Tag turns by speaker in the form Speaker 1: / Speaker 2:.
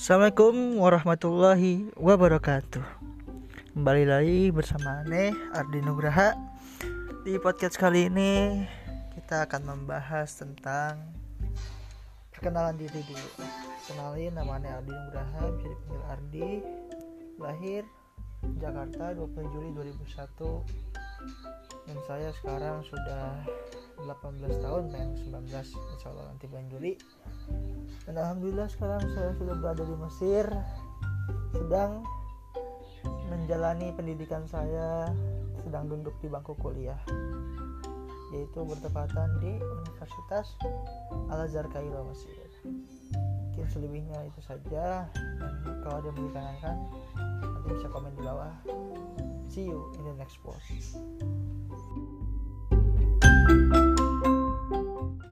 Speaker 1: Assalamualaikum warahmatullahi wabarakatuh. Kembali lagi bersama Aneh Ardi Nugraha. Di podcast kali ini Kita akan membahas tentang Perkenalan diri dulu. Kenalin nama Aneh Ardi Nugraha Bisa dipanggil Ardi. Lahir Jakarta 20 Juli 2001 Dan saya sekarang sudah 18 tahun main 19 insya Allah nanti bulan Juli. Dan Alhamdulillah sekarang saya sudah berada di Mesir sedang menjalani pendidikan saya sedang duduk di bangku kuliah yaitu bertepatan di Universitas Al Azhar Kairo Mesir. Mungkin selebihnya itu saja dan kalau ada yang ditanyakan nanti bisa komen di bawah. See you in the next post